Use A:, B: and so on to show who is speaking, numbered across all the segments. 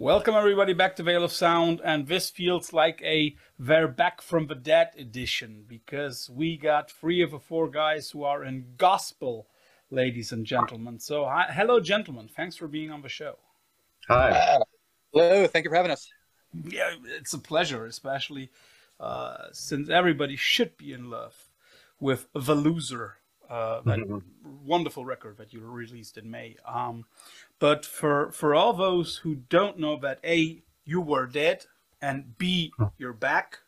A: Welcome everybody back to Veil of Sound, and this feels like a They're Back from the Dead edition because we got three of the four guys who are in gospel, ladies and gentlemen. So, hi, hello, gentlemen. Thanks for being on the show.
B: Hi.
C: Uh, hello, thank you for having us.
A: Yeah, it's a pleasure, especially uh, since everybody should be in love with The Loser, uh, that
B: Mhm.
A: wonderful record that you released in May. Um, but for for all those who don't know that A, you were dead, and B, you're back,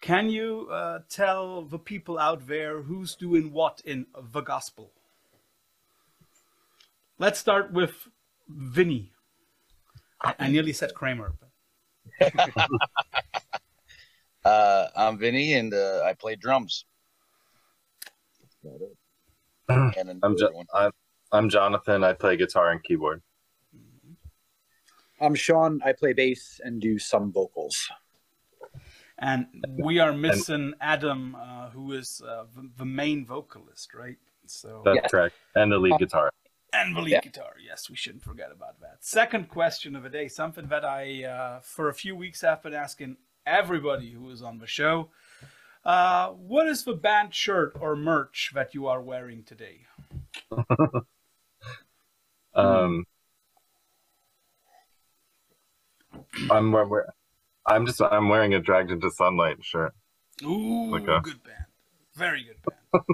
A: can you uh, tell the people out there who's doing what in the gospel? Let's start with Vinny. I, I nearly said Kramer. But...
C: Uh, I'm Vinny, and uh, I play drums. And
B: I'm, jo-
C: one.
B: I'm I'm Jonathan. I play guitar and keyboard.
D: I'm Sean. I play bass and do some vocals.
A: And we are missing Adam, uh, who is uh, the, the main vocalist, right? So
B: That's
D: Yes.
B: correct. And the lead guitar.
A: and the lead
D: Yeah.
A: guitar. Yes, we shouldn't forget about that. Second question of the day, something that I uh, for a few weeks have been asking everybody who is on the show. Uh, what is the band shirt or merch that you are wearing today?
B: Um, I'm wear- wear- I'm just I'm wearing a dragged into sunlight shirt.
A: Ooh,
B: Okay.
A: good band, very good band.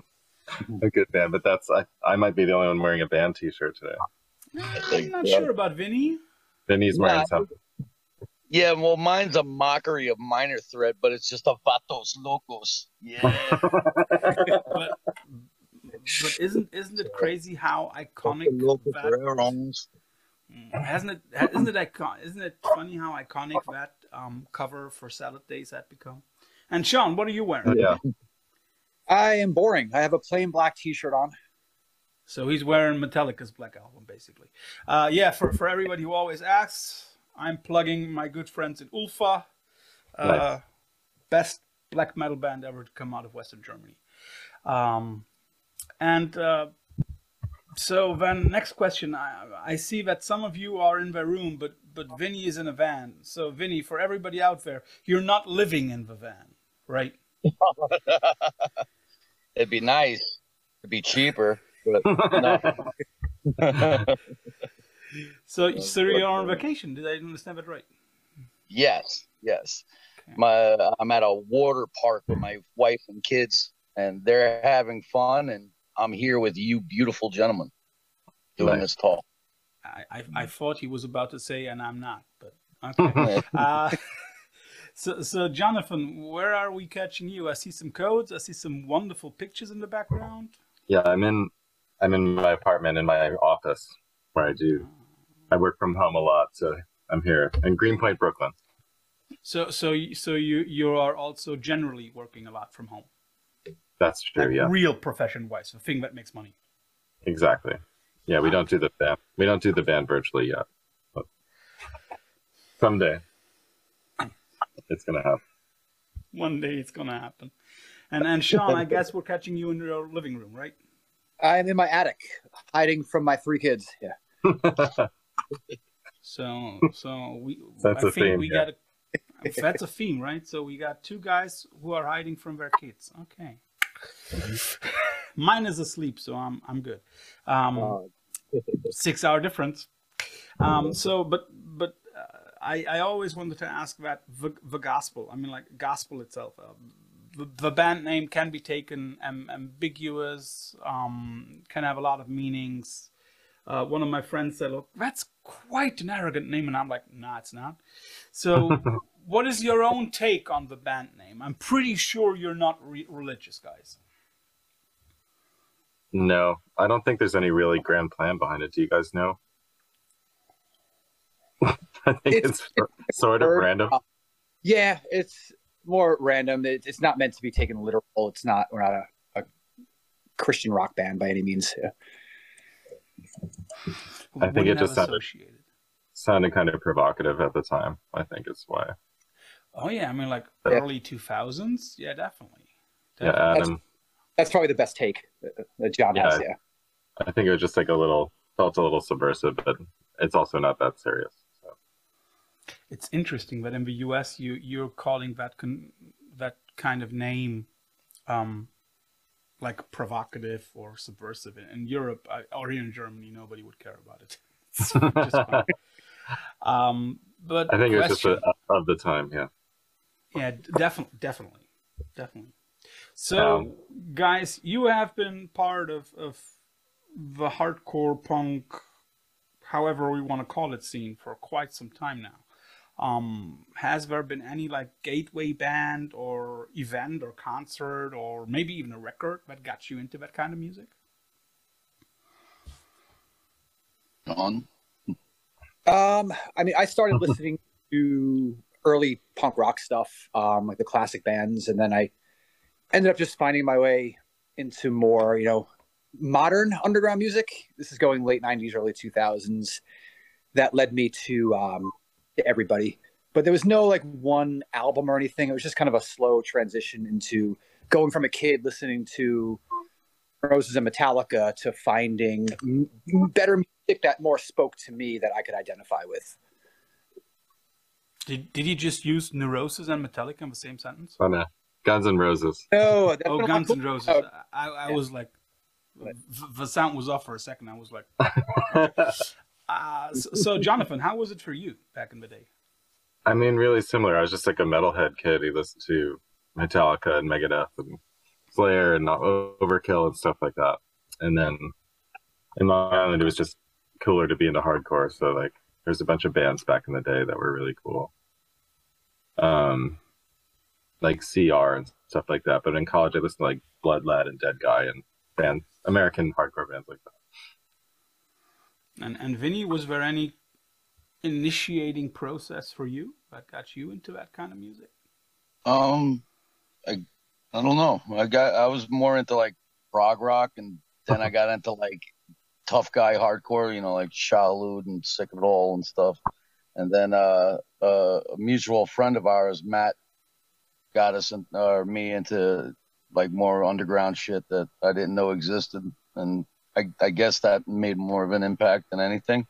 B: A good band, but that's I, I might be the only one wearing a band T-shirt today.
A: I'm not
C: Yeah.
A: sure about Vinny.
B: Vinny's wearing
C: Yeah.
B: something.
C: Yeah, well, mine's a mockery of minor threat, but it's just a vatos locos.
A: Yeah, but but isn't isn't it crazy how iconic
C: Loco
A: that Mm, Hasn't it? ha- Isn't it? Icon- isn't it funny how iconic that um, cover for Salad Days had become? And Sean, what are you wearing?
B: yeah.
D: I am boring. I have a plain black T-shirt on.
A: So he's wearing Metallica's Black Album, basically. Uh, yeah, for for everybody who always asks, I'm plugging my good friends in Ultha, uh,
B: Nice.
A: best black metal band ever to come out of Western Germany. Um, and uh, so then, next question. I, I see that some of you are in the room, but but Vinny is in a van. So Vinny, for everybody out there, you're not living in the van, right?
C: It'd be nice. It'd be cheaper. But no.
A: So so you're on vacation. Did I understand that right?
C: yes, yes.
A: Okay.
C: My I'm at a water park with my wife and kids, and they're having fun, and I'm here with you, beautiful gentlemen, doing
B: Nice.
C: this talk.
A: I, I, I thought he was about to say, and I'm not, but okay. uh, so, so, Jonathan, where are we catching you? I see some codes. I see some wonderful pictures in the background.
B: yeah, I'm in I'm in my apartment in my office where I do I work from home a lot, so I'm here in Greenpoint, Brooklyn.
A: So, so, you- so you you are also generally working a lot from home,
B: That's true.
A: like
B: Yeah,
A: real profession wise, the thing that makes money.
B: exactly. Yeah, we don't do the band. We don't do the band virtually yet. But someday, it's gonna happen.
A: One day it's gonna happen. And and Sean, I guess we're catching you in your living room, right?
D: I'm in my attic, hiding from my three kids. Yeah.
A: So, so we
B: That's
A: I
B: a
A: think
B: theme,
A: we
B: yeah.
A: got a that's a theme, right? So we got two guys who are hiding from their kids. Okay. Mine is asleep, so I'm I'm good. Um, six hour difference. Um, so, but but uh, I I always wanted to ask that the, the gospel. I mean, like gospel itself. Uh, the, the band name can be taken am, ambiguous. Um, can have a lot of meanings. Uh, one of my friends said, "Look, that's quite an arrogant name," and I'm like, "Nah, it's not." So, what is your own take on the band name? I'm pretty sure you're not re- religious, guys.
B: No, I don't think there's any really grand plan behind it. Do you guys know? I think
D: It's-
B: it's, sort of random.
D: uh, yeah, it's more random. It, it's not meant to be taken literal. It's not. We're not a, a Christian rock band by any means. Yeah.
B: I think it just sounded-
A: associated.
B: Sounded kind of provocative at the time. I think it's why.
A: Oh yeah, I mean like
D: Yeah.
A: early two thousands. Yeah, definitely.
B: Yeah, Adam.
D: That's probably the best take uh, that John has. Yeah.
B: I think it was just like a little felt a little subversive, but it's also not that serious. So
A: it's interesting that in the US you you're calling that con, that kind of name um, like provocative or subversive. In Europe I, or here in Germany, nobody would care about it. It's just fine. um, but
B: I think it was just a, of the time. Yeah.
A: yeah, definitely, definitely, definitely. So,
B: Um,
A: guys, you have been part of of the hardcore punk, however we want to call it, scene for quite some time now. Um, has there been any like gateway band or event or concert or maybe even a record that got you into that kind of music?
C: On.
D: Um, I mean, I started listening to early punk rock stuff, um, like the classic bands, and then I ended up just finding my way into more, you know, modern underground music. This is going late '90s, early 2000s. That led me to um, to everybody, but there was no like one album or anything. It was just kind of a slow transition into going from a kid listening to Roses and Metallica to finding m- better music that more spoke to me that I could identify with.
A: Did Did you just use Neurosis and Metallica in the same sentence?
B: On uh, Guns and Roses.
D: No, that's
A: Oh, Guns and Roses.
D: Oh,
A: I, I
D: yeah.
A: was like, the, the sound was off for a second. I was like, uh, so, so, Jonathan, how was it for you back in the day?
B: I mean, really similar. I was just like a metalhead kid. He listened to Metallica and Megadeth and Slayer and not Overkill and stuff like that. And then in Long Island, it was just cooler to be into hardcore. So like, there's a bunch of bands back in the day that were really cool, um, like CR and stuff like that. But in college, I listened to like Blood and Dead Guy and bands, American hardcore bands like that.
A: And and Vinny, was there any initiating process for you that got you into that kind of music?
C: Um, I, I don't know. I got, I was more into like prog rock, and then I got into like tough guy hardcore, you know, like Shalud and Sick of It All and stuff. And then uh, uh, a mutual friend of ours, Matt, got us in, or me into like more underground shit that I didn't know existed, and I, I guess that made more of an impact than anything.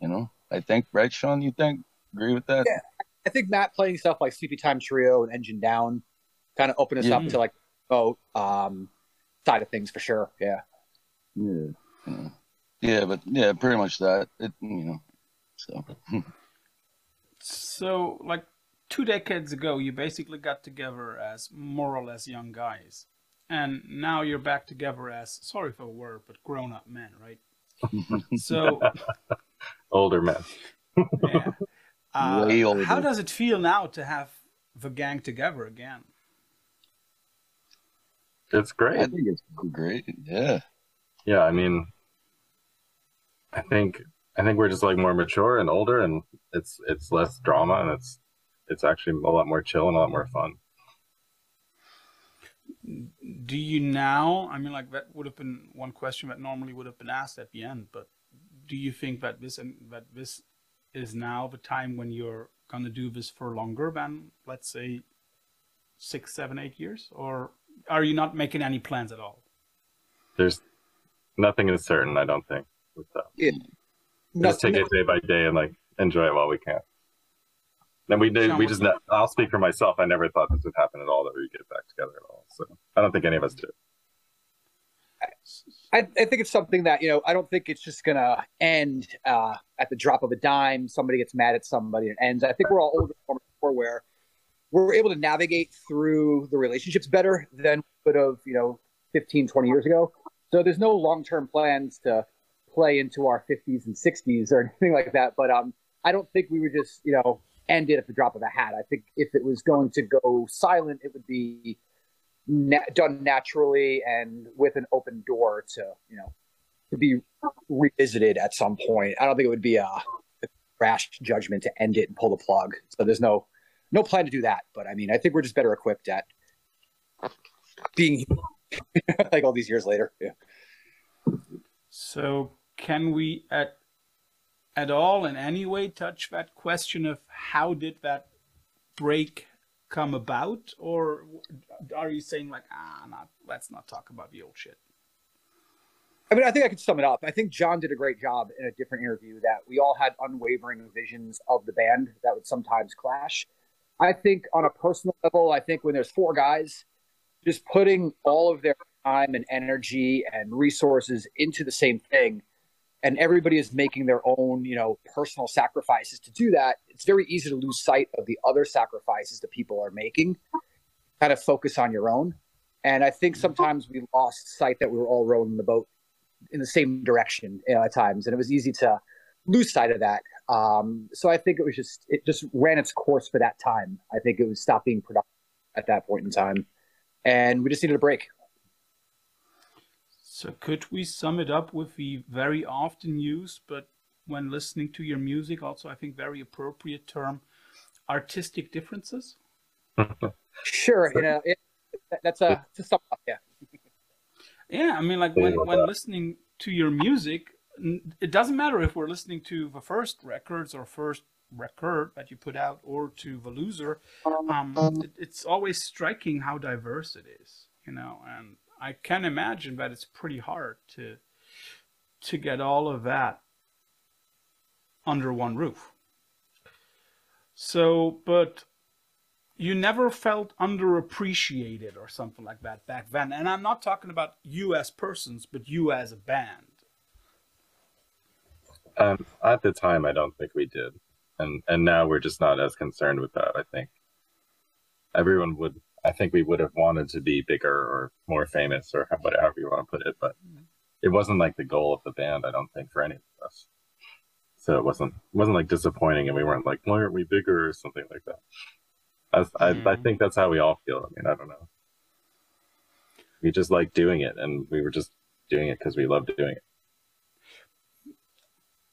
C: You know, I think, right, Sean? You think? Agree with that?
D: Yeah. I think Matt playing stuff like Sleepy Time Trio and Engine Down kind of opened us
C: Yeah.
D: up to like boat um, side of things for sure. Yeah.
C: Yeah. Yeah. Yeah, but yeah, pretty much that. It, you know, so
A: So, like two decades ago, you basically got together as more or less young guys, and now you're back together as sorry for the word, but grown-up men, right? So,
B: Older men.
A: yeah. Uh,
C: Way older.
A: how does it feel now to have the gang together again?
B: It's great.
C: I think it's great. Yeah.
B: yeah i mean i think i think we're just like more mature and older and it's it's less drama and it's it's actually a lot more chill and a lot more fun
A: Do you now? I mean, like that would have been one question that normally would have been asked at the end, but do you think that this and that this is now the time when you're gonna do this for longer than let's say six, seven, eight years, or are you not making any plans at all?
B: there's nothing is certain i don't think with that
D: Yeah.
B: We just take
D: No-
B: it day by day and like enjoy it while we can and we did we just ne- i'll speak for myself i never thought this would happen at all that we would get back together at all so i don't think any of us did
D: I, I think it's something that you know. I don't think it's just gonna end uh, at the drop of a dime. Somebody gets mad at somebody and it ends. I think we're all older enough where we're able to navigate through the relationships better than we could have, you know, 15, 20 years ago. So there's no long term plans to play into our 50s and 60s or anything like that. But um, I don't think we would just, you know, end it at the drop of a hat. I think if it was going to go silent, it would be na- done naturally and with an open door to you know to be revisited at some point. I don't think it would be a, a rash judgment to end it and pull the plug. So there's no no plan to do that. But I mean, I think we're just better equipped at being like all these years later. Yeah.
A: So, can we at at all in any way touch that question of how did that break come about, or are you saying like ah, not let's not talk about the old shit?
D: I mean, I think I could sum it up. I think John did a great job in a different interview that we all had unwavering visions of the band that would sometimes clash. I think on a personal level, I think when there's four guys, just putting all of their time and energy and resources into the same thing, and everybody is making their own, you know, personal sacrifices to do that, it's very easy to lose sight of the other sacrifices that people are making. Kind of focus on your own. And I think sometimes we lost sight that we were all rowing the boat in the same direction at times, and it was easy to lose sight of that. Um, so I think it was just it just ran its course for that time. I think it was stopped being productive at that point in time, and we just needed a break.
A: So could we sum it up with the very often used, but when listening to your music, also I think very appropriate term, artistic differences?
D: sure, you know, it, that's a, to sum up, yeah.
A: Yeah, I mean, like when, when listening to your music, it doesn't matter if we're listening to the first records or first record that you put out or to the loser. Um, it, it's always striking how diverse it is, you know, and I can imagine that it's pretty hard to to get all of that under one roof. So, but you never felt underappreciated or something like that back then. And I'm not talking about you as persons, but you as a band.
B: Um, at the time, I don't think we did, and and now we're just not as concerned with that. I think everyone would. I think we would have wanted to be bigger or more famous or whatever you want to put it, but mm-hmm. it wasn't like the goal of the band. I don't think for any of us. So it wasn't wasn't like disappointing, and we weren't like, why aren't we bigger or something like that. I, I, mm. I think that's how we all feel. I mean, I don't know. We just like doing it, and we were just doing it because we love doing it.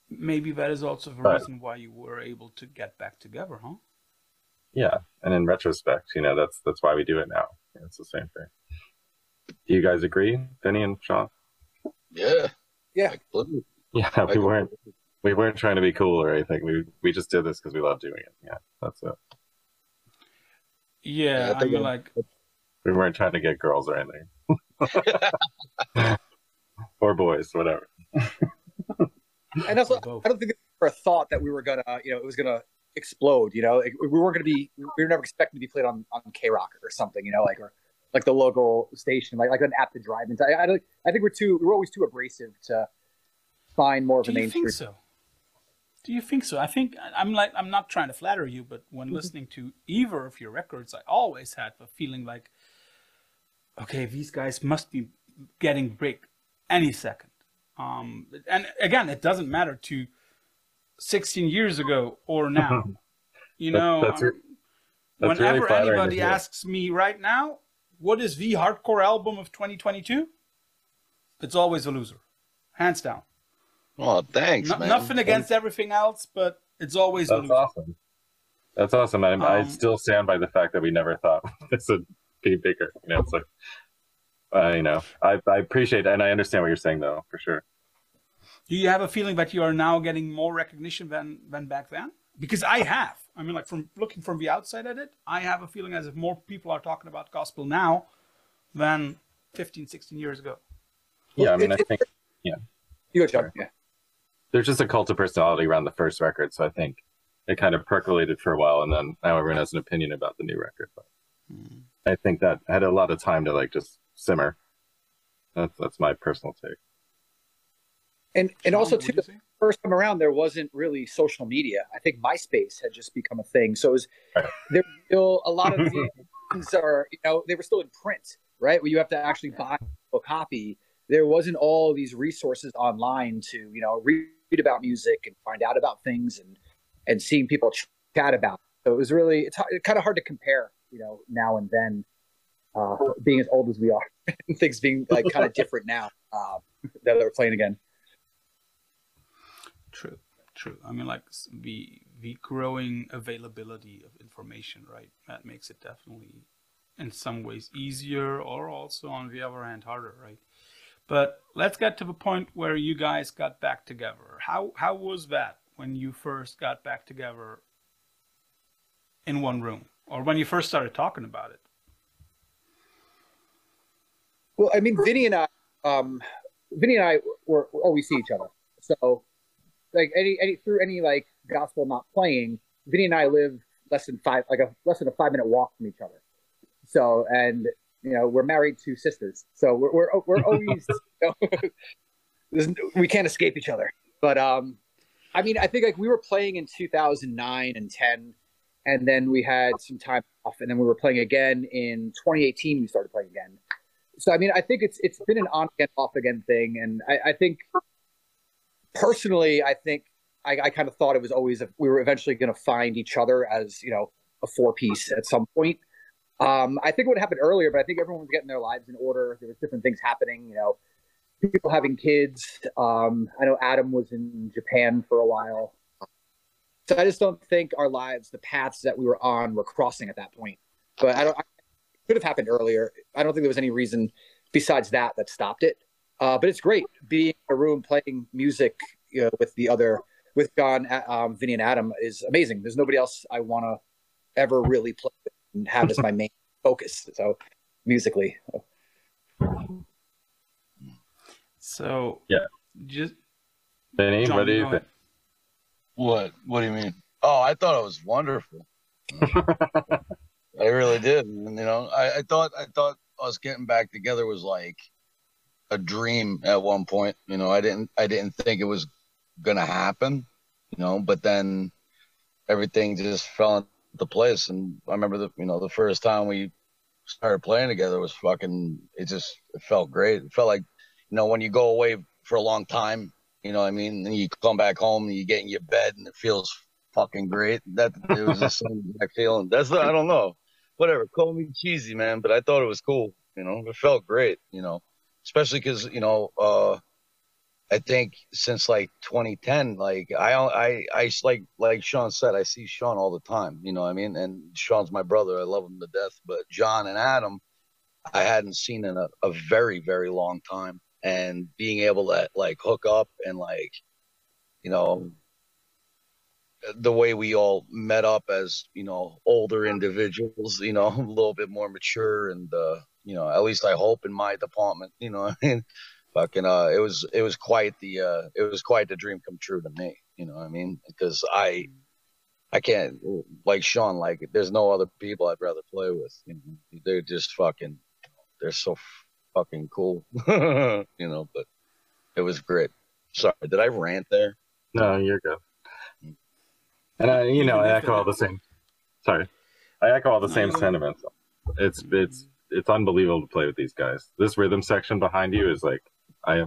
A: Maybe that is also the but, reason why you were able to get back together, huh?
B: Yeah, and in retrospect, you know, that's that's why we do it now. It's the same thing. Do you guys agree, Vinny and Sean?
C: Yeah.
D: Yeah.
B: Yeah, we weren't we weren't trying to be cool or anything. We we just did this because we love doing it. Yeah, that's it.
A: Yeah, I, I mean, like
B: we weren't trying to get girls or anything, or boys, whatever.
D: and also, I don't think for a thought that we were gonna, you know, it was gonna explode. You know, we weren't gonna be, we were never expecting to be played on on K Rock or something. You know, like or like the local station, like like an app to drive into. I, I, I think we're too, we're always too abrasive to find more of
A: Do
D: a mainstream.
A: so? Do you think so? I think I'm like I'm not trying to flatter you, but when mm-hmm. listening to either of your records, I always had the feeling like, okay, these guys must be getting big any second. Um, and again, it doesn't matter to 16 years ago or now. You know, that's, that's, that's whenever really anybody asks me right now, what is the hardcore album of 2022? It's always a loser, hands down.
C: Oh, thanks, no,
A: Nothing against everything else, but it's always
B: that's awesome. That's awesome. I, um, I still stand by the fact that we never thought this would be bigger. You know, it's like, uh, you know, I, I appreciate and I understand what you're saying though, for sure.
A: Do you have a feeling that you are now getting more recognition than than back then? Because I have. I mean, like from looking from the outside at it, I have a feeling as if more people are talking about gospel now than 15, 16 years ago.
B: Yeah, I mean, I think, yeah.
D: You go, John. Yeah
B: there's just a cult of personality around the first record. So I think it kind of percolated for a while, and then now everyone has an opinion about the new record. But mm. I think that had a lot of time to like just simmer. That's that's my personal take.
D: And and also too, the first time around, there wasn't really social media. I think MySpace had just become a thing. So it was right. there still a lot of things are you know they were still in print, right? Where you have to actually buy a copy. There wasn't all these resources online to you know read about music and find out about things and and seeing people chat about. It. So it was really it's, it's kind of hard to compare, you know, now and then, uh, being as old as we are, and things being like kind of different now uh, that we're playing again.
A: True, true. I mean, like the the growing availability of information, right? That makes it definitely, in some ways, easier, or also on the other hand, harder, right? But let's get to the point where you guys got back together. How how was that when you first got back together in one room, or when you first started talking about it?
D: Well, I mean, Vinny and I, um, Vinny and I were, were always see each other. So like any any through any like gospel not playing, Vinny and I live less than five like a less than a five minute walk from each other. So and you know we're married to sisters, so we're we're, we're always you know, we can't escape each other. But um, I mean, I think like we were playing in 2009 and 10, and then we had some time off, and then we were playing again in 2018. We started playing again. So I mean, I think it's it's been an on again off again thing, and I, I think personally, I think I, I kind of thought it was always a, we were eventually going to find each other as you know a four piece at some point. Um, I think it would happen earlier, but I think everyone was getting their lives in order. There was different things happening, you know, people having kids. Um, I know Adam was in Japan for a while. So I just don't think our lives, the paths that we were on, were crossing at that point. But I don't. I, it could have happened earlier. I don't think there was any reason besides that that stopped it. Uh, but it's great being in a room playing music you know, with the other with John, um, Vinny, and Adam is amazing. There's nobody else I want to ever really play and have as my main focus. So musically.
A: So
B: yeah,
A: just
B: Vinny, John, what do you think?
C: What? What do you mean? Oh, I thought it was wonderful. I really did. And, you know, I, I thought I thought us getting back together was like a dream at one point. You know, I didn't I didn't think it was gonna happen. You know, but then everything just fell into place. And I remember the you know the first time we started playing together was fucking. It just it felt great. It felt like you know when you go away for a long time. You know what I mean? And you come back home and you get in your bed and it feels fucking great. That it was the same exact feeling. That's I don't know. Whatever. Call me cheesy, man, but I thought it was cool. You know, it felt great. You know, especially because you know, uh, I think since like 2010, like I, I, I like, like Sean said, I see Sean all the time, you know what I mean? And Sean's my brother. I love him to death, but John and Adam, I hadn't seen in a, a very, very long time. And being able to like hook up and like, you know, the way we all met up as, you know, older individuals, you know, a little bit more mature and, uh, you know, at least I hope in my department, you know, I mean, fucking uh it was it was quite the uh it was quite the dream come true to me you know what i mean? Because i i can't like sean like there's no other people i'd rather play with you know they're just fucking they're so fucking cool you know but it was great. Sorry did i rant there?
B: No you're good. And i you know i echo all the same sorry i echo all the same sentiments. It's it's it's unbelievable to play with these guys. This rhythm section behind you is like I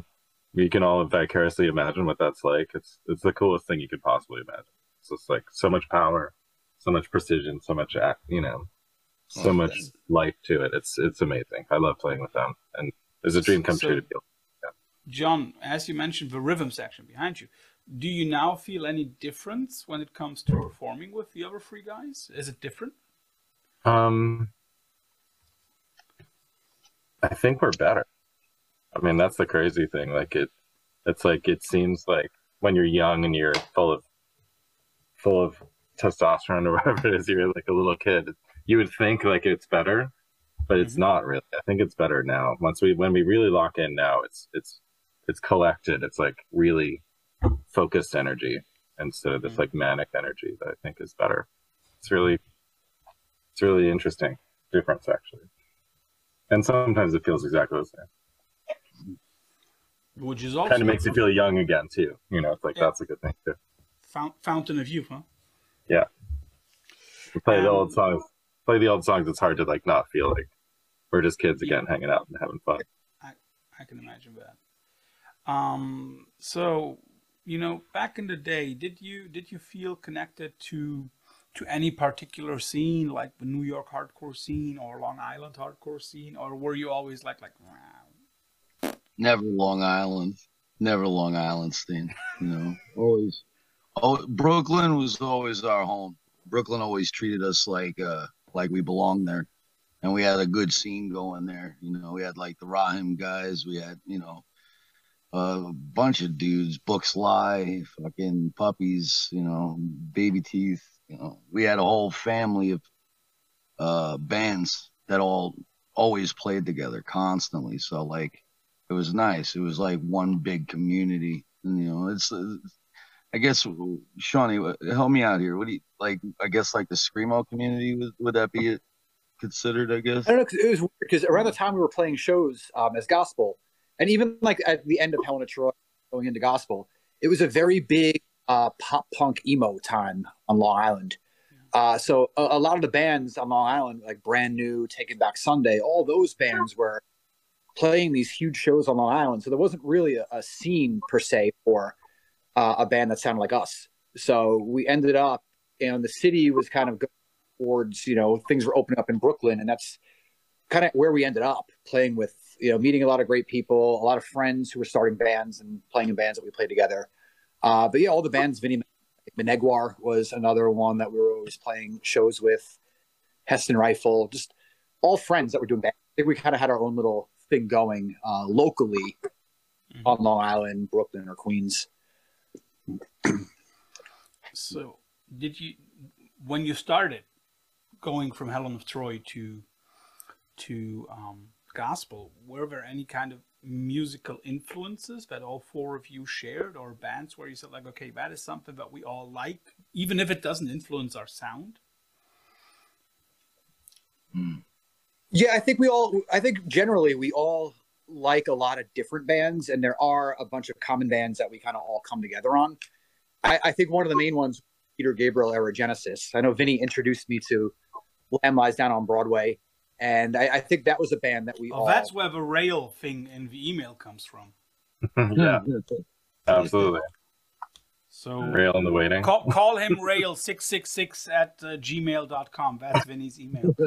B: we can all vicariously imagine what that's like. It's it's the coolest thing you could possibly imagine. It's just like so much power, so much precision, so much you know, so oh, much life to it. It's it's amazing. I love playing with them, and it's a dream come so, true to deal. Yeah.
A: John, as you mentioned, the rhythm section behind you. Do you now feel any difference when it comes to performing with the other three guys? Is it different?
B: Um, I think we're better. I mean, that's the crazy thing. Like it, it's like it seems like when you're young and you're full of, full of testosterone or whatever it is, you're like a little kid. You would think like it's better, but it's mm-hmm. not really. I think it's better now. Once we, when we really lock in now, it's it's it's collected. It's like really focused energy instead of this mm-hmm. like manic energy that I think is better. It's really, it's really interesting difference actually. And sometimes it feels exactly the same
A: which is also
B: kind of makes you feel young again too. You know, it's like yeah. that's a good thing too.
A: Fountain of youth, huh?
B: Yeah. play um, the old songs. Play the old songs. It's hard to like not feel like we're just kids again, yeah. hanging out and having fun.
A: I, I can imagine that. Um. So you know, back in the day, did you did you feel connected to to any particular scene, like the New York hardcore scene or Long Island hardcore scene, or were you always like like?
C: Never Long Island. Never Long Island scene. You know, always. Oh, Brooklyn was always our home. Brooklyn always treated us like uh like we belonged there, and we had a good scene going there. You know, we had like the Rahim guys. We had you know a bunch of dudes. Books lie, fucking puppies. You know, baby teeth. You know, we had a whole family of uh bands that all always played together constantly. So like it was nice. It was like one big community. And, you know, it's, uh, I guess, Shawnee, help me out here. What do you like? I guess like the screamo community would would that be considered? I guess.
D: I don't know. it was weird because around the time we were playing shows um, as gospel, and even like at the end of Helen of Troy, going into gospel, it was a very big uh, pop punk emo time on Long Island. Uh, so a, a lot of the bands on Long Island, like Brand New, Taking Back Sunday, all those bands were playing these huge shows on Long Island. So there wasn't really a, a scene per se for uh, a band that sounded like us. So we ended up, and the city was kind of going towards, you know, things were opening up in Brooklyn, and that's kind of where we ended up playing with, you know, meeting a lot of great people, a lot of friends who were starting bands and playing in bands that we played together. Uh, but yeah, all the bands, Vinny Meneguar was another one that we were always playing shows with, Heston Rifle, just all friends that were doing bands. I think we kind of had our own little thing going uh, locally
A: Mhm.
D: on Long Island, Brooklyn, or Queens.
A: So, did you, when you started going from Helen of Troy to to um, gospel, were there any kind of musical influences that all four of you shared, or bands where you said like, okay, that is something that we all like, even if it doesn't influence our sound?
D: Yeah, I think we all. I think generally we all like a lot of different bands, and there are a bunch of common bands that we kind of all come together on. I, I think one of the main ones, Peter Gabriel era Genesis. I know Vinny introduced me to Lamb Lies Down on Broadway, and I, I think that was a band that we
A: Oh,
D: all.
A: that's where the Rael thing in the email comes from.
B: yeah, absolutely.
A: So
B: Rael in the waiting.
A: call, call him rail666 at uh, gmail.com. That's Vinny's email.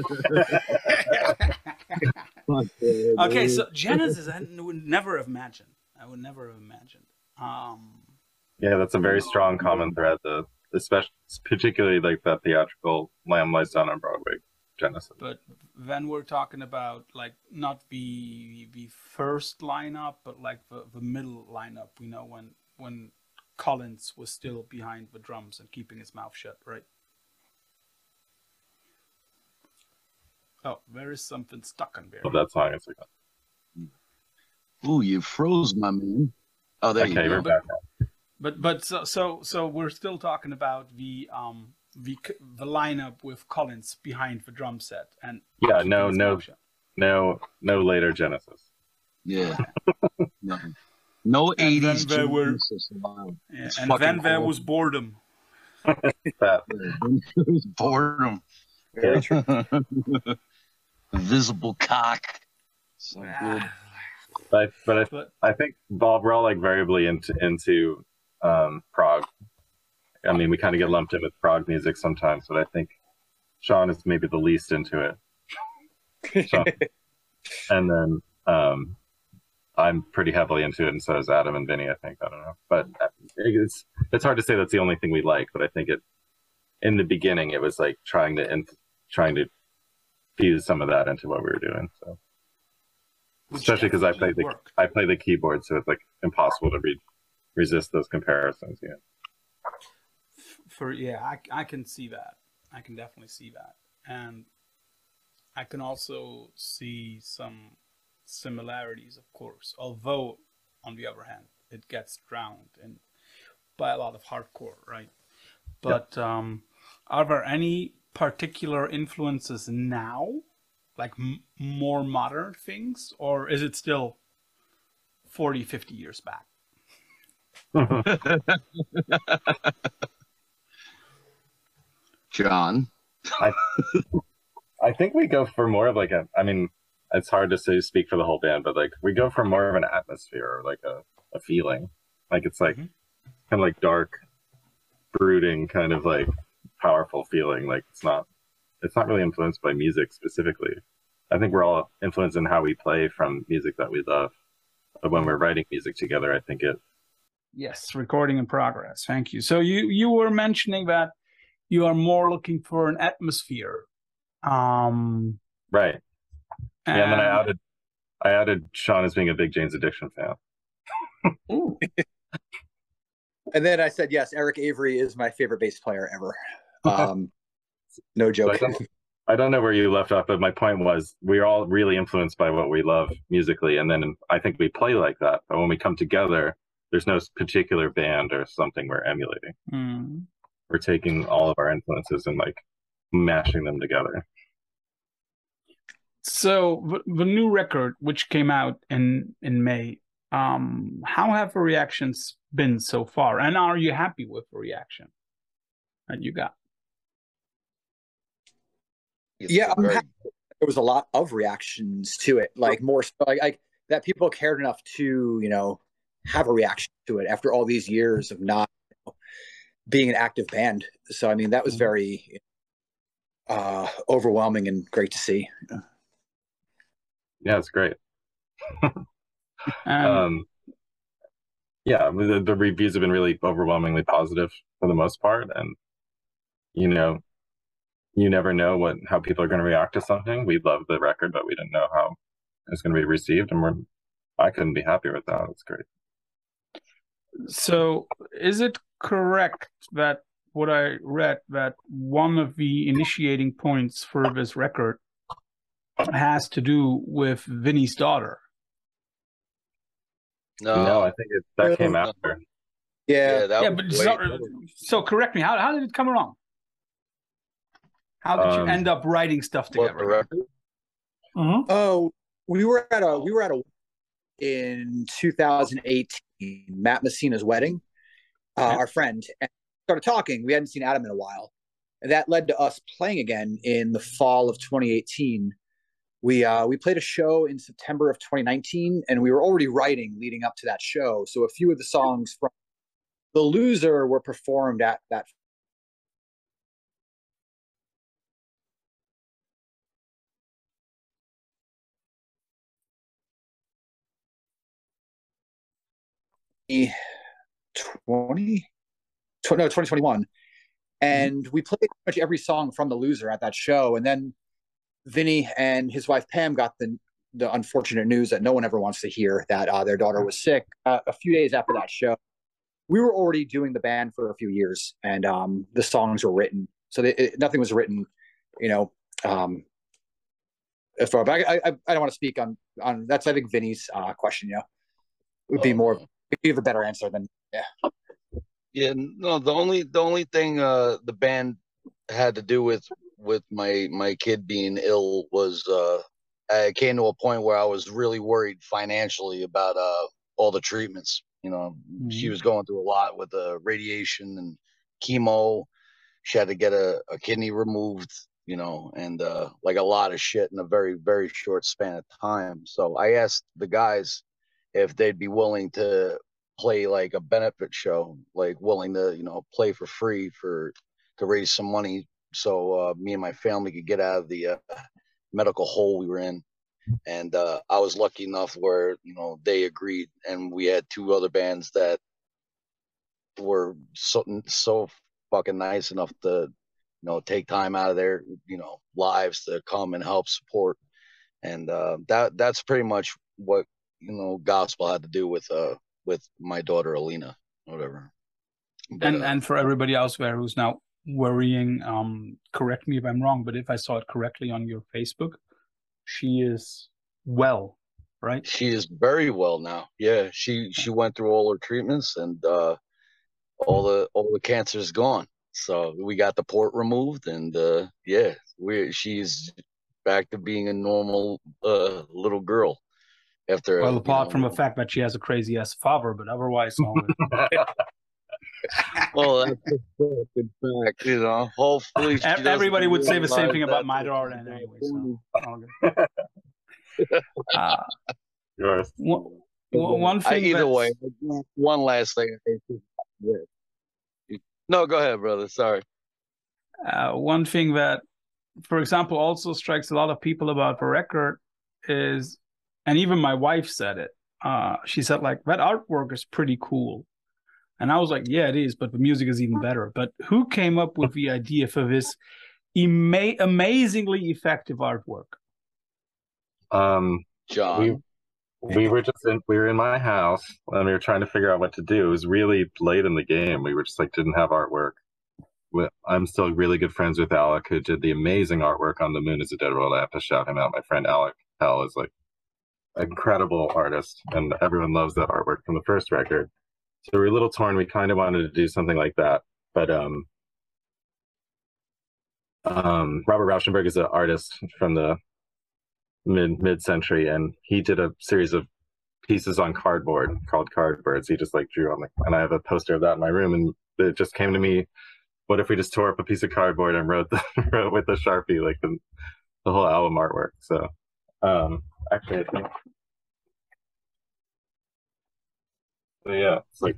A: Okay, so Genesis, I would never have imagined. I would never have imagined. Um,
B: Yeah, that's a very strong common thread. The especially particularly like that theatrical Lamb Lies Down on Broadway Genesis.
A: but when we're talking about like not the the first lineup, but like the, the middle lineup. We know when when Collins was still behind the drums and keeping his mouth shut, right? Oh, there is something stuck on there.
B: Love that song. It's like
C: Ooh, you froze, my man. Oh, there
B: okay,
C: you go.
B: back.
A: But but so so so we're still talking about the um the c- the lineup with Collins behind the drum set and
B: Yeah, no, no,
A: mouth
B: no, no later Genesis.
C: Yeah. no, no 80s
A: there were-
C: Genesis.
A: Yeah, and
C: fucking
A: then there
C: cool.
A: was boredom.
B: That
C: was boredom.
D: Very true.
C: Invisible cock. So good.
A: Ah,
B: but but I,
A: But
B: I think Bob we're all like variably into into um prog. I mean, we kind of get lumped in with prog music sometimes, but I think Sean is maybe the least into it. And then um, I'm pretty heavily into it, and so is Adam and Vinny. I think I don't know, but uh, it's it's hard to say that's the only thing we like. But I think it in the beginning it was like trying to in, trying to fuse some of that into what we were doing. So
A: which
B: especially because I play the
A: worked.
B: I play the keyboard, so it's like impossible to re- resist those comparisons. Yeah.
A: For yeah I, I can see that. I can definitely see that. And i can also see some similarities of course although on the other hand it gets drowned in by a lot of hardcore right? But um are there any particular influences now? Like m- more modern things? Or is it still 40 50 years back
C: John.
B: I I think we go for more of like a. I mean, it's hard to say speak for the whole band, but like we go for more of an atmosphere or like a, a feeling. Like it's like
A: Mhm.
B: kind of like dark, brooding, kind of like powerful feeling. Like it's not. It's not really influenced by music specifically. I think we're all influenced in how we play from music that we love. But when we're writing music together, I think it.
A: Yes, recording in progress. Thank you. So you you were mentioning that you are more looking for an atmosphere. Um
B: Right. Yeah. And then I
A: and-
B: outed. I outed Sean as being a big Jane's Addiction fan.
D: And then I said, yes, Eric Avery is my favorite bass player ever. Um, no
B: So I
D: joke.
B: don't, I don't know where you left off, but my point was we're all really influenced by what we love musically, and then I think we play like that. But when we come together, there's no particular band or something we're emulating.
A: Mm.
B: We're taking all of our influences and like mashing them together.
A: So the, the new record, which came out in in May, um, how have the reactions been so far, and are you happy with the reaction that you got?
D: Yeah, I'm
C: very-
D: happy. there was a lot of reactions to it, like more so, like, like that people cared enough to you know have a reaction to it after all these years of not you know, being an active band. So I mean, that was
A: Mhm.
D: very uh, overwhelming and great to see.
B: Yeah, it's great.
A: And
B: um, yeah, the, the reviews have been really overwhelmingly positive for the most part, and you know, you never know what how people are going to react to something. We love the record, but we didn't know how it's going to be received, and we're I couldn't be happier with that. It's great.
A: so, is it correct that what I read that one of the initiating points for this record has to do with Vinny's daughter?
C: no,
B: no, I think it, that came after.
C: yeah, that
A: yeah, but
C: way-
A: so, so correct me. How how did it come along? How did you
B: Um,
A: end up writing stuff together?
C: the record?
A: Mhm.
D: Oh, we were at a we were at a in 2018, Matt Messina's wedding. Uh. Our friend and started talking. We hadn't seen Adam in a while, and that led to us playing again in the fall of 2018. We uh, we played a show in September of 2019, and we were already writing leading up to that show. So a few of the songs from The Loser were performed at that twenty, tw- no, 2021. And we played pretty much every song from The Loser at that show. And then Vinny and his wife Pam got the the unfortunate news that no one ever wants to hear that uh, their daughter was sick. Uh, a few days after that show, we were already doing the band for a few years, and um, the songs were written. So they, it, nothing was written, you know. Um, far but I, I, I don't want to speak on on that's I think Vinny's uh, question. Yeah, would be
C: Oh,
D: more give a better answer than
C: Yeah, Yeah. no, the only the only thing uh the band had to do with with my my kid being ill was uh I came to a point where I was really worried financially about uh all the treatments. You know, she
A: Mhm.
C: was going through a lot with the radiation and chemo. She had to get a, a kidney removed, you know, and uh like a lot of shit in a very, very short span of time. So I asked the guys if they'd be willing to play like a benefit show, like willing to, you know, play for free for to raise some money so uh, me and my family could get out of the uh, medical hole we were in. And uh, I was lucky enough where you know they agreed, and we had two other bands that were so so fucking nice enough to you know take time out of their you know lives to come and help support. And uh, that that's pretty much what you know gospel had to do with uh with my daughter Alina, whatever. But,
A: and
C: uh,
A: and for everybody else there who's now worrying, um, correct me if I'm wrong, but if I saw it correctly on your Facebook, she is well, right?
C: she is very well now. Yeah, she she went through all her treatments and uh all the all the cancer is gone. So we got the port removed and uh yeah, we she's back to being a normal uh little girl after
A: Well, apart
C: know,
A: from the fact that she has a crazy ass father, but otherwise, all
C: well that's a fact, fact, you know. Hopefully she
A: everybody would say the same thing about my daughter anyway. So, uh,
B: Yours.
A: one, one
C: I,
A: thing.
C: either way, one last thing. No, go ahead, brother. Sorry.
A: Uh, one thing that, for example, also strikes a lot of people about the record is, and even my wife said it. Uh, she said like that artwork is pretty cool, and I was like, yeah, it is, but the music is even better. But who came up with the idea for this ama- amazingly effective artwork?
B: Um,
C: John.
B: we were just in, we were in my house and we were trying to figure out what to do. It was really late in the game. We were just like didn't have artwork, I'm still really good friends with Alec, who did the amazing artwork on The Moon is a Dead World. I have to shout him out. My friend Alec Hell is like incredible artist, and everyone loves that artwork from the first record. So we're a little torn. We kind of wanted to do something like that, but um, um, Robert Rauschenberg is an artist from the mid mid century, and he did a series of pieces on cardboard called cardboards. He just like drew on the, and I have a poster of that in my room, and it just came to me. What if we just tore up a piece of cardboard and wrote the wrote with a sharpie like the the whole album artwork? So, um, actually, I think. So yeah, it's like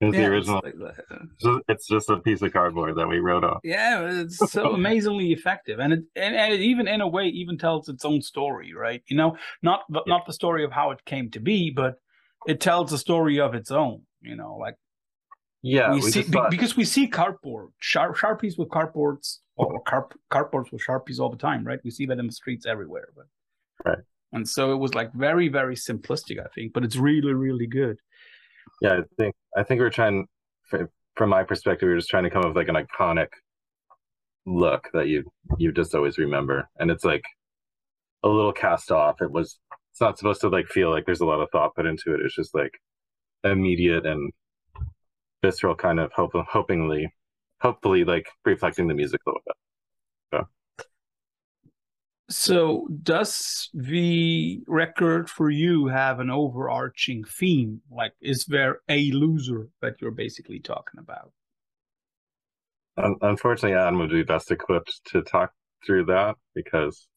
B: it's
A: Yeah,
B: the
A: it's
B: original.
A: like.
B: It's just, it's just a piece of cardboard that we wrote on.
A: Yeah, it's so amazingly effective, and it and, and it even in a way even tells its own story, right? You know, not but not the story of how it came to be, but it tells a story of its own. You know, like
B: Yeah,
A: we,
B: we,
A: see
B: thought,
A: because we see cardboard sharp, sharpies with cardboards or carp, cardboards with sharpies all the time, right? We see that in the streets everywhere, but
B: Right.
A: And so it was like very very simplistic, I think, but it's really really good.
B: yeah, I think I think we are trying, from my perspective, we're just trying to come up with like an iconic look that you you just always remember, and it's like a little cast off. It was it's not supposed to like feel like there's a lot of thought put into it. It's just like immediate and visceral, kind of hope, hopingly, hopefully like reflecting the music a little bit.
A: So, does the record for you have an overarching theme? Like, is there a loser that you're basically talking about?
B: Un- unfortunately, Adam would be best equipped to talk through that because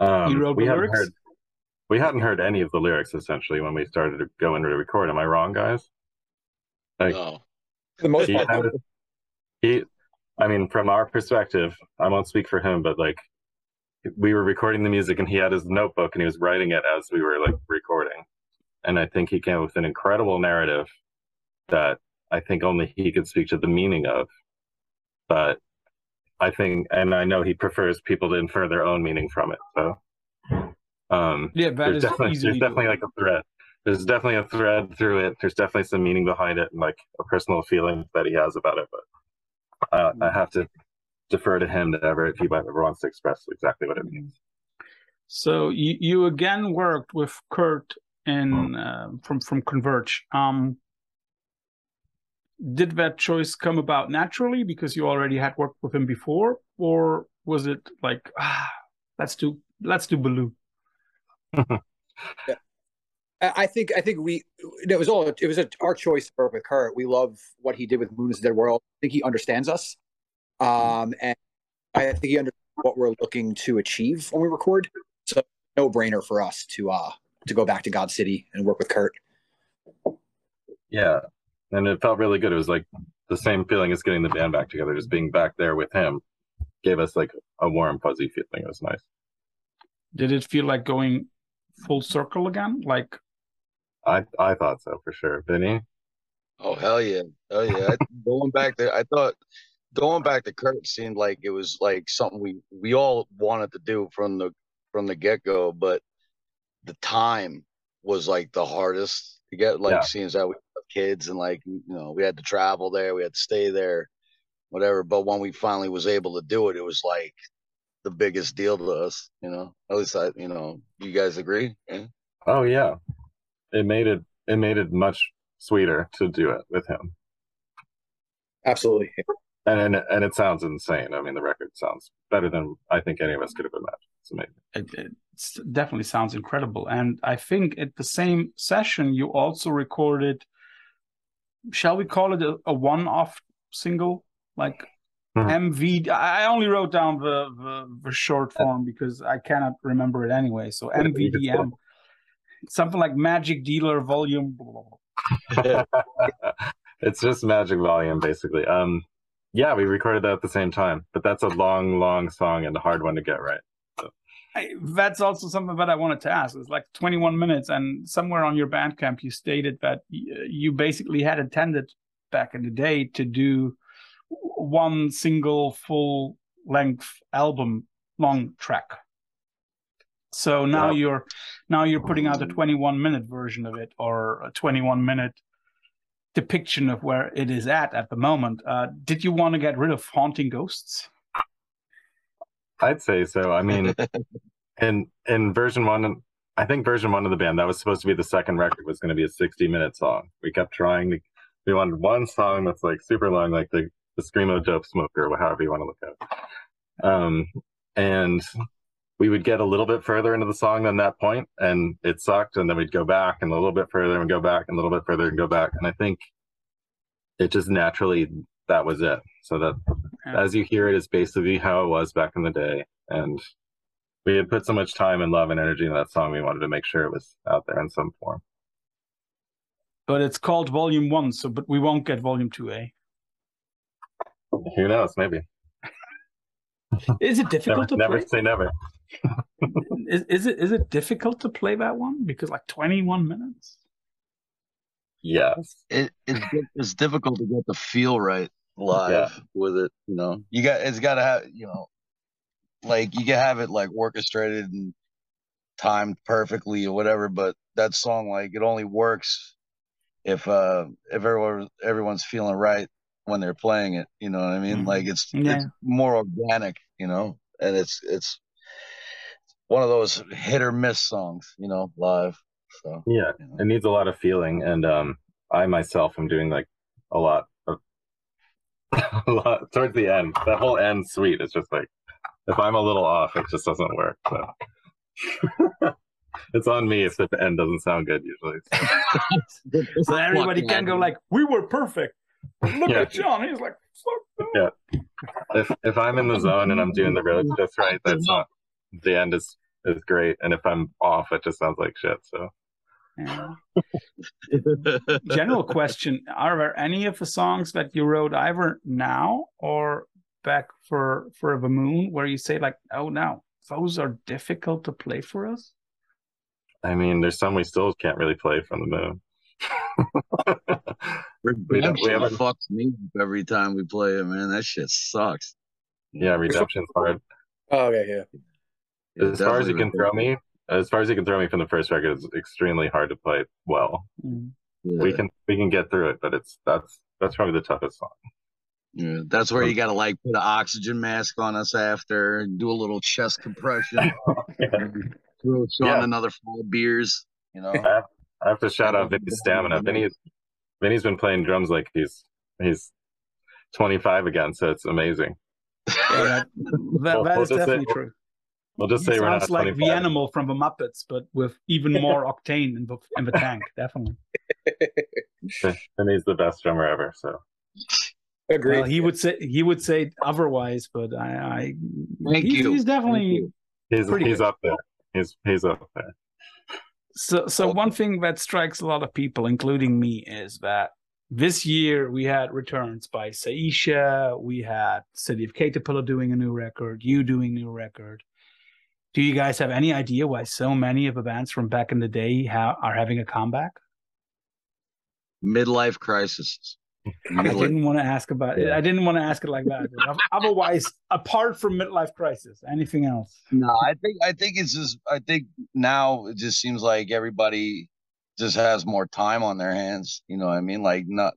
B: um,
A: He wrote
B: we
A: the
B: hadn't heard we hadn't heard any of the lyrics essentially when we started to go into the record. Am I wrong, guys? Like
C: No.
D: The most
B: he,
D: part,
B: had- he, I mean, from our perspective, I won't speak for him, but like we were recording the music and he had his notebook and he was writing it as we were like recording, and I think he came up with an incredible narrative that I think only he could speak to the meaning of, but I think, and I know he prefers people to infer their own meaning from it. So, um,
A: Yeah,
B: there's definitely, there's definitely like a thread. There's definitely a thread through it. There's definitely some meaning behind it and like a personal feeling that he has about it. But uh, I have to defer to him to ever if he ever wants to express exactly what it means.
A: So you you again worked with Kurt in uh, from from Converge. Um, did that choice come about naturally because you already had worked with him before, or was it like ah, let's do let's do Ballou?
D: I I think I think we it was all it was a, our choice to work with Kurt. We love what he did with Moon is Dead World. I think he understands us, um, and I think he understands what we're looking to achieve when we record. So no brainer for us to uh to go back to God City and work with Kurt.
B: Yeah, and it felt really good. It was like the same feeling as getting the band back together. Just being back there with him gave us like a warm, fuzzy feeling. It was nice.
A: Did it feel like going full circle again? Like
B: I I thought so for sure. Vinny,
C: Oh hell yeah, Oh yeah! Going back there, I thought going back to Kurt seemed like it was like something we we all wanted to do from the from the get go, but the time was like the hardest to get. Like
B: Yeah.
C: seeing as how we have kids and like you know we had to travel there, we had to stay there, whatever. But when we finally was able to do it, it was like the biggest deal to us. You know, at least I, you know, you guys agree? Yeah?
B: oh yeah, it made it it made it much sweeter to do it with him.
D: Absolutely.
B: And, and and it sounds insane. I mean, the record sounds better than I think any of us could have imagined. It's amazing.
A: it, it definitely sounds incredible. And I think at the same session, you also recorded, shall we call it a, a one off single? Like
B: Mhm.
A: MV. I only wrote down the, the, the short form because I cannot remember it anyway. So MVDM, something like Magic Dealer Volume. blah, blah, blah.
B: it's just Magic Volume, basically. Um, yeah, we recorded that at the same time, but that's a long, long song and a hard one to get right.
A: I, that's also something that I wanted to ask. It's like 21 minutes, and somewhere on your Bandcamp, you stated that y- you basically had intended back in the day to do one single full length album long track. So now
B: Yeah.
A: you're now you're putting out a 21 minute version of it or a 21 minute depiction of where it is at at the moment. Uh, did you want to get rid of haunting ghosts?
B: I'd say so. I mean, in in version one, I think version one of the band that was supposed to be the second record was going to be a 60 minute song. We kept trying to. We wanted one song that's like super long, like the the screamo dope smoker, or however you want to look at it. Um, and we would get a little bit further into the song than that point, and it sucked. And then we'd go back and a little bit further and go back and a little bit further and go back. And I think it just naturally that was it. So that
A: Yeah.
B: as you hear it is basically how it was back in the day. And we had put so much time and love and energy into that song, we wanted to make sure it was out there in some form.
A: But it's called Volume One, so but we won't get Volume Two, eh?
B: Who knows? Maybe.
A: Is it
B: Never,
A: difficult to play?
B: never
A: play?
B: say never.
A: Is, is it is it difficult to play that one because like 21 minutes?
B: Yes.
C: it, it's it's difficult to get the feel right live
B: Yeah.
C: with it. You know, you got it's got to have you know, like you can have it like orchestrated and timed perfectly or whatever, but that song like it only works if uh if everyone everyone's feeling right when they're playing it. You know what I mean?
A: Mhm.
C: Like it's
A: Yeah.
C: it's more organic. You know, and it's it's one of those hit or miss songs. You know, live. So
B: Yeah.
C: you know.
B: It needs a lot of feeling. And um I myself am doing like a lot of a lot towards the end. That whole end suite is just like if I'm a little off, it just doesn't work. So it's on me if the end doesn't sound good usually. So,
A: So everybody can go like, "We were perfect." Look
B: Yeah.
A: at John. He's like, "Fuck no."
B: if if I'm in the zone and I'm doing the roads just right, that's not the end is is great. And if I'm off, it just sounds like shit. So
A: Yeah. General question: Are there any of the songs that you wrote either now or back for for the moon where you say like, "Oh no, those are difficult to play for us"?
B: I mean, there's some we still can't really play from the moon. We don't- we haven't-
C: fucks me up every time we play it, man. That shit sucks.
B: yeah, redemption's hard.
D: Oh, okay, yeah.
C: Yeah,
B: as far as you can throw me, as far as you can throw me from the first record, it's extremely hard to play well.
A: Mm.
C: Yeah,
B: We can we can get through it, but it's that's that's probably the toughest song.
C: yeah. That's where you got to like put an oxygen mask on us after, and do a little chest compression, and throw Sean
B: Yeah.
C: another five beers. You know,
B: I have to shout out Vinny's stamina. Vinny Vinny's been playing drums like he's he's 25 again, so it's amazing.
A: Yeah, that, that,
B: Well,
A: that
B: we'll
A: is
B: just say-
A: definitely true.
B: We'll just
A: He
B: say we're not
A: sounds like the animal from the Muppets, but with even more octane in the in the tank. Definitely.
B: Vinny's the best drummer ever. So
D: Agreed.
A: Well, he would say he would say otherwise, but I, I
C: Thank
A: he's,
C: you.
A: he's definitely
C: you.
B: he's
A: Pretty
B: he's
A: good.
B: up there. He's he's up there.
A: So, so oh. one thing that strikes a lot of people, including me, is that this year we had returns by Saetia, we had City of Caterpillar doing a new record, you doing a new record. Do you guys have any idea why so many of the bands from back in the day ha- are having a comeback?
C: midlife crisis.
A: I didn't want to ask about it. I didn't want to ask it like that. Otherwise, apart from midlife crisis, anything else?
C: No, I think I think it's just I think now it just seems like everybody just has more time on their hands. You know what I mean? Like not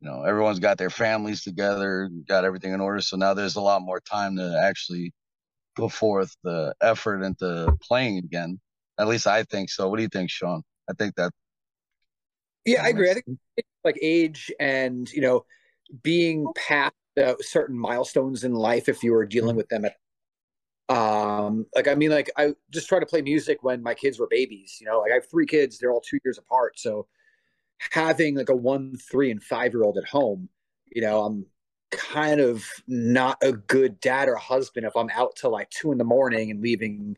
C: you know, everyone's got their families together, got everything in order. So now there's a lot more time to actually put forth the effort into playing again. At least I think so. What do you think, Sean? I think that
D: Yeah, I agree. I think like age and you know being past uh, certain milestones in life if you were dealing with them at um like i mean like i just try to play music when my kids were babies you know like i have three kids they're all two years apart so having like a one three and five year old at home you know i'm kind of not a good dad or husband if i'm out till like two in the morning and leaving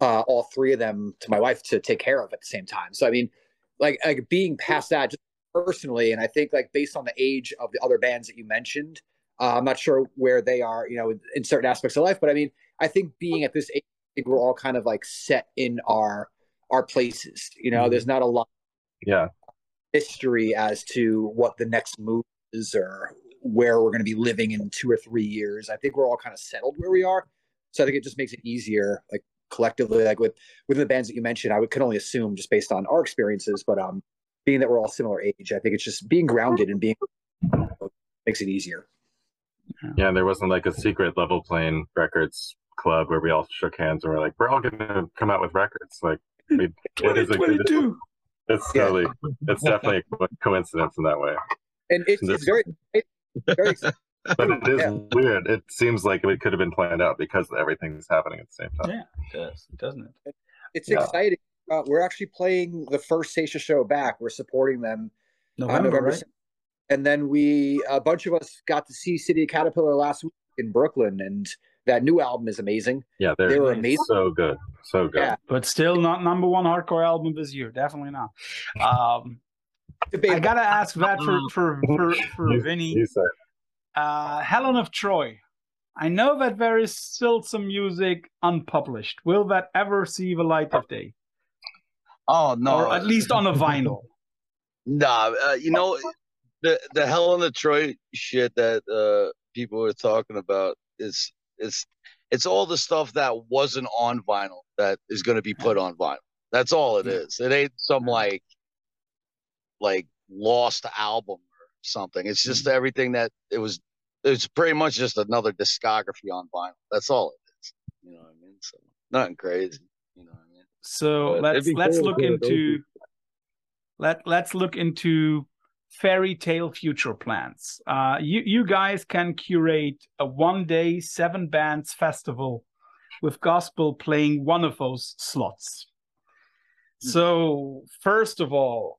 D: uh all three of them to my wife to take care of at the same time. So i mean like like being past that just personally and i think like based on the age of the other bands that you mentioned uh, i'm not sure where they are you know in, in certain aspects of life but i mean i think being at this age I think we're all kind of like set in our our places you know
B: Mhm.
D: there's not a lot
B: Yeah.
D: history as to what the next move is or where we're going to be living in two or three years i think we're all kind of settled where we are so i think it just makes it easier like collectively like with within the bands that you mentioned i would could only assume just based on our experiences but um being that we're all similar age. I think it's just being grounded and being makes it easier.
B: Yeah, and there wasn't like a secret level playing records club where we all shook hands and we're like, we're all gonna come out with records. Like, we, it is a, it-
A: 2022.
B: it's
D: Yeah.
B: totally, it's definitely a coincidence in that way.
D: And it's, it's very, it's very exciting.
B: But it is
D: Yeah.
B: weird. It seems like it could have been planned out because everything's happening at the same time.
A: Yeah, it does, doesn't it?
D: It's
B: Yeah.
D: exciting. Uh, we're actually playing the first Saetia show back. We're supporting them on
A: November,
D: November
A: right?
D: And then we, a bunch of us got to see City of Caterpillar last week in Brooklyn, and that new album is amazing.
B: Yeah, they're
D: They were amazing.
B: so good, so good.
D: Yeah.
A: But still not number one hardcore album this year. Definitely not. Um, I gotta ask that for for for, for Vinny.
B: You said
A: Uh, Helen of Troy. I know that there is still some music unpublished. Will that ever see the light of day,
C: Oh no,
A: or at least on a vinyl?
C: Nah, uh, you know, the the Hell in the Troy shit that uh, people are talking about is it's it's all the stuff that wasn't on vinyl that is going to be put on vinyl. That's all it is. It ain't some like like lost album something. It's just everything that it was. It's pretty much just another discography on vinyl. That's all it is. You know what I mean? So nothing crazy. You know what I mean?
A: So
C: But
A: let's let's
C: cool
A: look into let let's look into fairy tale future plans. Uh, you you guys can curate a one day seven bands festival with gospel playing one of those slots. So first of all,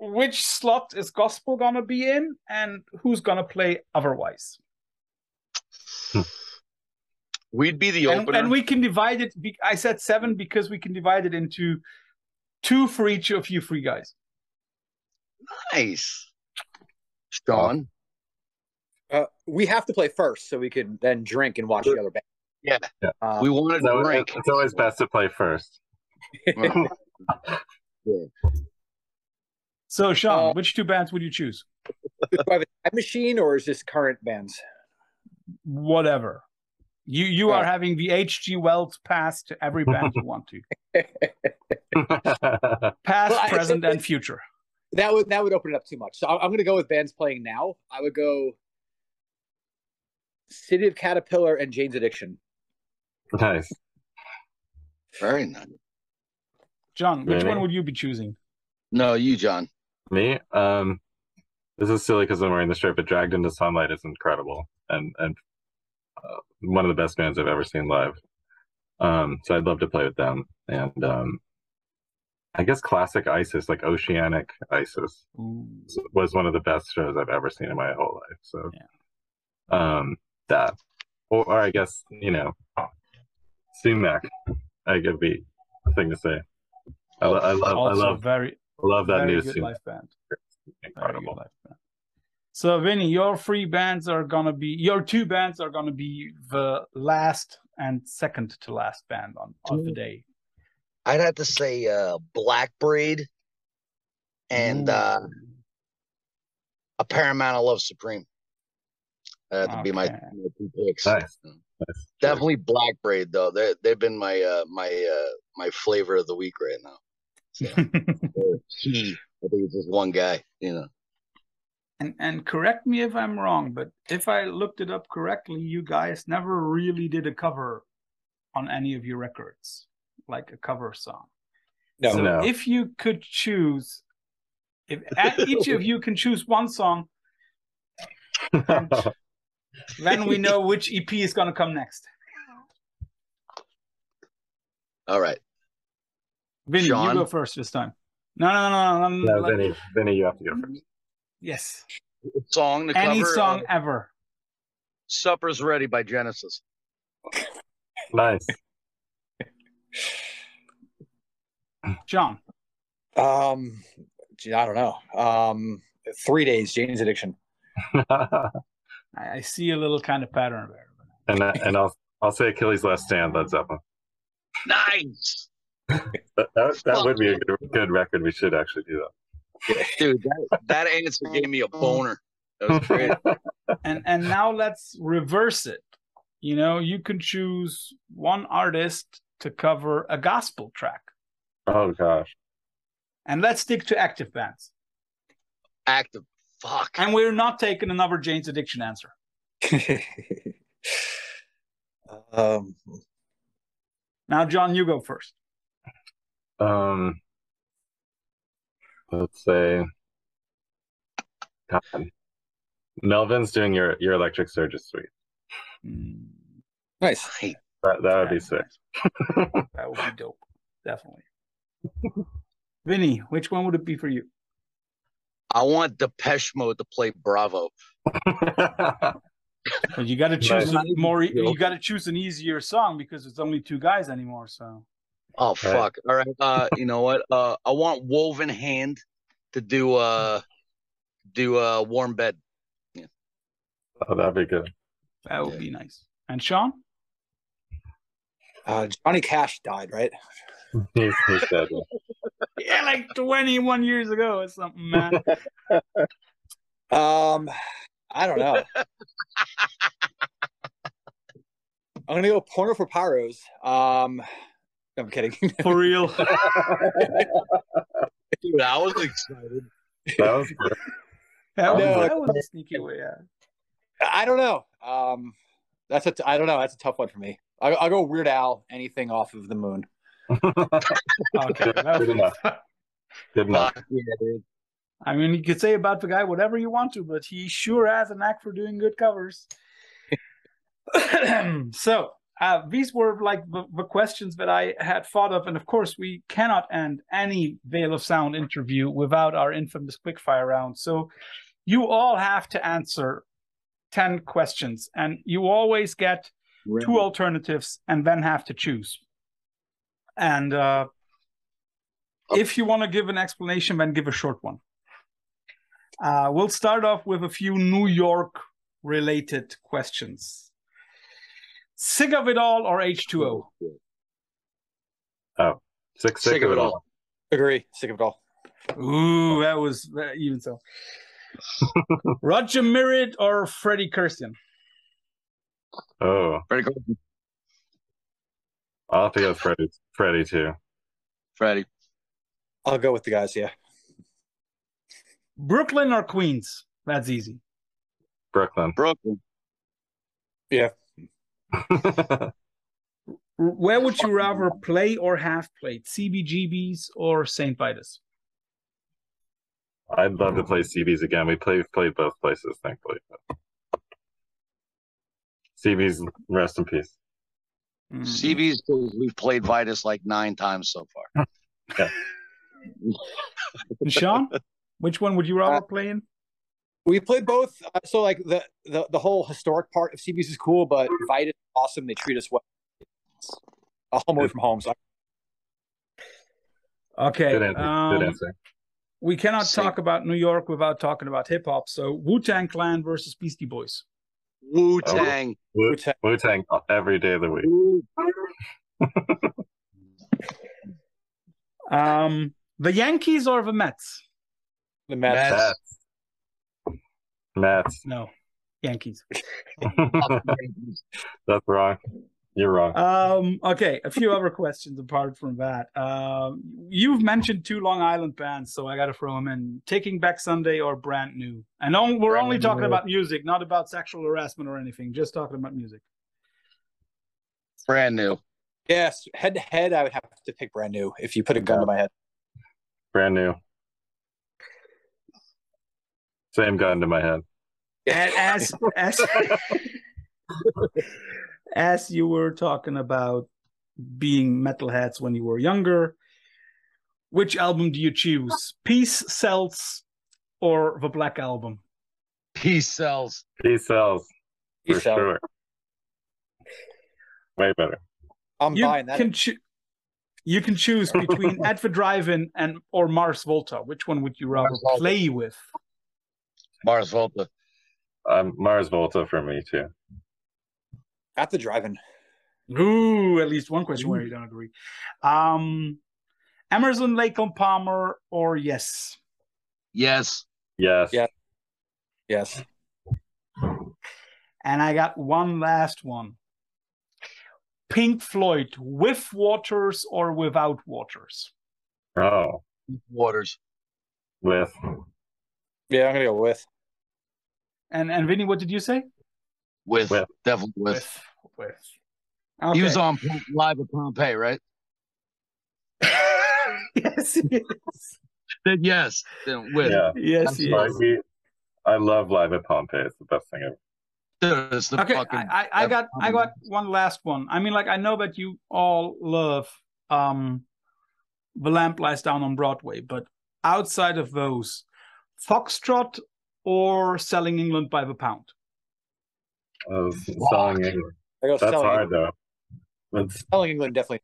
A: which slot is gospel gonna be in, and who's gonna play otherwise?
C: We'd be the
A: and,
C: opener.
A: and we can divide it. I said seven because we can divide it into two for each of you three guys.
C: nice, Sean.
D: Uh, we have to play first so we can then drink and watch the other band.
C: Yeah.
B: Yeah.
D: Uh,
C: We wanted
B: so
C: to drink.
B: it's always best to play first.
A: So, Sean,
D: Uh,
A: which two bands would you choose?
D: do I have a time machine or is this current bands?
A: Whatever. You you are having the H.G. Wells pass to every band you want to. Past,
D: Well,
A: present, and future.
D: That would that would open it up too much. So I'm, I'm going to go with bands playing now. I would go City of Caterpillar and Jane's Addiction.
B: nice.
C: Very nice.
A: John, which
B: Really?
A: one would you be choosing?
C: No, you, John.
B: Me, um, this is silly because I'm wearing the shirt, but Dragged into Sunlight is incredible and and uh, one of the best bands I've ever seen live. Um, so I'd love to play with them. And um, I guess classic ISIS, like Oceanic ISIS, was one of the best shows I've ever seen in my whole life. So, um, that, or, or I guess you know, Sumac, I could be a thing to say. I, lo- I love, I love,
A: very
B: love that
A: very
B: new
A: good
B: Sumac.
A: live band. Very good
B: Incredible.
A: live band. So, Vinny, your three bands are gonna be your two bands are gonna be the last and second to last band on, on the day.
C: I'd have to say uh, Black Braid and uh, a Paramount of Love Supreme. That would be my, my two picks.
B: Nice. Nice.
C: Definitely Black Braid though. They they've been my uh, my uh, my flavor of the week right now. So, he, hmm. I think it's just one guy. You know.
A: and and correct me if I'm wrong, but if I looked it up correctly, you guys never really did a cover on any of your records, like a cover song.
D: No.
A: So
B: No.
A: if you could choose, if each of you can choose one song, then we know which EP is gonna come next.
C: All right.
A: Vinny, you go first this time. No, no, no, no, no.
B: no,
A: let-
B: Vinny, Vinny, you have to go first.
A: Yes,
C: Song to
A: any
C: cover.
A: song
C: uh,
A: ever.
C: Supper's Ready by Genesis.
B: Nice.
A: John,
D: Um, gee, I don't know. Um, three days, Jane's Addiction.
A: I, I see a little kind of pattern there.
B: and I- and I'll I'll say Achilles' Last Stand, Led Zeppelin.
C: Nice,
B: That, that, that would be a good, good record. We should actually do that.
C: dude. That, that answer gave me a boner. That was great.
A: and and now let's reverse it you know you can choose one artist to cover a gospel track
B: Oh gosh.
A: And let's stick to active bands.
C: Active. Fuck.
A: And we're not taking another Jane's Addiction answer.
D: um,
A: Now, John, you go first.
B: Um, let's say, God, Melvins doing your your Electric Surges suite.
A: Mm,
D: nice.
B: That that would be
A: very
B: sick.
A: That would be dope. Definitely. Vinny, which one would it be for you?
C: I want Depeche Mode to play Bravo.
A: You got to choose
B: Nice.
A: a more. You got to choose an easier song because it's only two guys anymore. So
C: Oh fuck. All right. Uh, you know what? Uh, I want Woven Hand to do uh do a uh, warm bed.
B: oh, that'd be good.
A: that would be nice. And Sean,
D: Uh, Johnny Cash died, right?
B: He's, he's dead.
A: yeah, like 21 years ago or something, man.
D: Um, I don't know. I'm gonna go porno for pyros. Um, I'm kidding.
A: For real.
C: Dude, I was excited.
B: That was good.
A: That was,
D: No.
A: that was a sneaky way. Yeah.
D: I don't know. Um, that's a. T- I don't know. That's a tough one for me. I, I'll go Weird Al. Anything off of the moon.
A: Okay.
B: Good enough. Good enough.
C: Fuck yeah, dude.
A: I mean, you could say about the guy whatever you want to, but he sure has a knack for doing good covers. so uh, these were like the, the questions that I had thought of, and of course, we cannot end any Veil of Sound interview without our infamous quickfire round. So you all have to answer ten questions, and you always get two alternatives and then have to choose. And uh, if you want to give an explanation, then give a short one. Uh, we'll start off with a few New York related questions. Sick of it all or H2O?
B: Oh, Sick, sick, of it all.
D: Agree. Sick of it all.
A: Ooh, that was uh, even so. Roger Miret or Freddie Cricien?
B: Oh,
C: Freddie,
B: I'll have to go with Freddie. Freddie too.
C: Freddie.
D: I'll go with the guys. Yeah.
A: Brooklyn or Queens? That's easy.
B: Brooklyn.
C: Brooklyn.
A: Where would you rather play or have played? CBGBs or St. Vitus?
B: I'd love to play CBs again. We played played both places, thankfully. CBs, rest in peace.
A: Mm.
C: CB's we've played Vitus like nine times so far.
A: And Sean, which one would you rather play in?
D: We played both. Uh, so like the, the the whole historic part of CBS is cool, but Vitus is awesome. They treat us well. A home away from home. So
A: Okay.
B: Good answer.
A: um,
B: Good answer.
A: We cannot
C: Same.
A: talk about New York without talking about hip hop. So Wu Tang Clan versus Beastie Boys.
C: Wu Tang.
B: Wu
D: Wu-Tang.
B: Wu Tang every day of the week.
A: Um, the Yankees or the Mets?
D: the Mets.
C: Mets.
B: Mets. Mets.
A: No, Yankees.
B: That's wrong. You're wrong.
A: Um, okay, a few other questions apart from that. Um, you've mentioned two Long Island bands, so I got to throw them in. Taking Back Sunday or Brand New. And on, we're
C: Brand
A: only
C: New.
A: talking about music, not about sexual harassment or anything. Just talking about music.
C: Brand new.
D: Yes, head to head, I would have to pick brand new. If you put a gun to my head,
B: Brand new. Same gun to my head.
A: And as as as you were talking about being metalheads when you were younger, which album do you choose? Peace Sells or the Black Album?
C: Peace sells.
B: Peace sells for
D: Peace out.
B: sure. Way better.
D: I'm
A: you
D: buying that.
A: can choo- you can choose between At the Drive-In and or Mars Volta. Which one would you rather play with?
C: Mars Volta.
B: Um, Mars Volta for me too.
D: At the drive-in.
A: Ooh, at least one question where you don't agree. Um, Emerson, Lake and Palmer, or yes?
C: Yes.
B: Yes.
D: Yeah. Yes.
A: And I got one last one. Pink Floyd with Waters or without Waters?
B: Oh,
C: Waters.
B: With
D: Yeah, I'm gonna go with.
A: And and Vinny, what did you say?
C: With,
B: With.
C: definitely with.
A: With. With.
C: He was on live at Pompeii, right?
A: yes, he is.
C: Said yes. Then with.
B: yeah,
A: Yes, he is.
B: Spicy. I love live at Pompeii. It's the best thing ever.
C: Dude, it's the
A: Okay,
C: fucking.
A: I, I, I got I got one last one. I mean, like I know that you all love um The Lamb Lies Down on Broadway, but outside of those, Foxtrot or Selling England by the Pound?
B: Uh, selling England.
D: I go
B: That's
D: selling.
B: hard
D: England.
B: though. It's
D: Selling England definitely.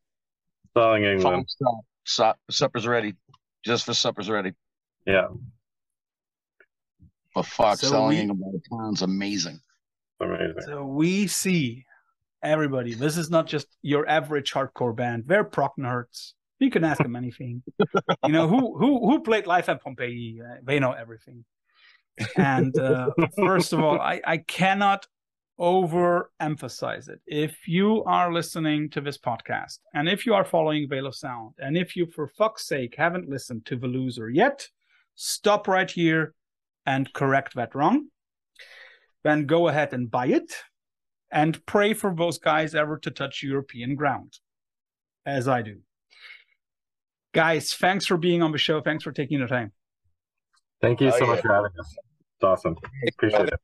B: selling England.
C: Stop. Stop. Supper's ready. Just for supper's ready.
B: Yeah,
C: But fuck,
A: So
C: selling
A: we-
C: England by the pound's amazing.
B: amazing.
A: So we see everybody. This is not just your average hardcore band. They're prog nerds. You can ask them anything. you know who who who played live at Pompeii? Uh, they know everything. And uh, first of all, I I cannot overemphasize it. If you are listening to this podcast, and if you are following Veil of Sound, and if you, for fuck's sake, haven't listened to The Loser yet, stop right here and correct that wrong. Then go ahead and buy it and pray for those guys ever to touch European ground, as I do. Guys, thanks for being on the show. Thanks for taking the time.
B: Thank you
C: Oh,
B: so
C: yeah.
B: much for having us. It's awesome. Appreciate it.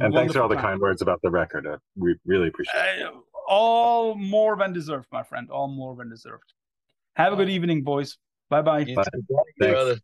B: And thanks for all the
A: Wonderful
B: kind words about the record. I re- really appreciate it.
A: Uh, all more than deserved, my friend. All more than deserved. Have a good evening, boys. Bye bye.
C: You
B: Bye. Thanks.
C: brother.